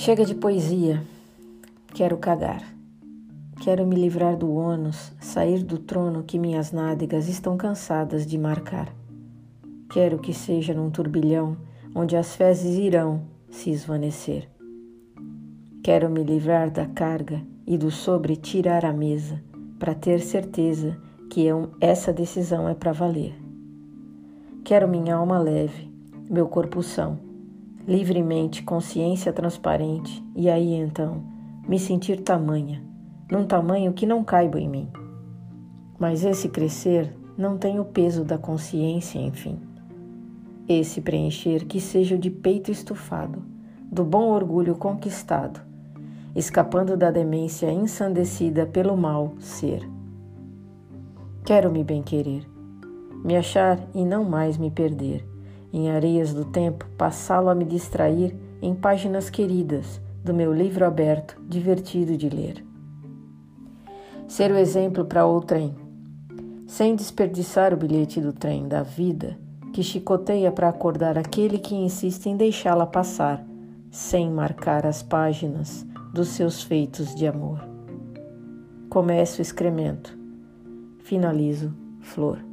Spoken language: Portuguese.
Chega de poesia, quero cagar. Quero me livrar do ônus, sair do trono que minhas nádegas estão cansadas de marcar. Quero que seja num turbilhão onde as fezes irão se esvanecer. Quero me livrar da carga e do sobre tirar a mesa, para ter certeza que eu, essa decisão é para valer. Quero minha alma leve, meu corpo são, livremente consciência transparente, e aí então me sentir tamanha, num tamanho que não caiba em mim. Mas esse crescer não tem o peso da consciência, enfim. Esse preencher que seja de peito estufado, do bom orgulho conquistado, escapando da demência ensandecida pelo mal ser. Quero me bem-querer, me achar e não mais me perder, em areias do tempo, passá-lo a me distrair em páginas queridas do meu livro aberto, divertido de ler. Ser o exemplo para outrem, sem desperdiçar o bilhete do trem da vida que chicoteia para acordar aquele que insiste em deixá-la passar, sem marcar as páginas dos seus feitos de amor. Começo excremento, finalizo flor.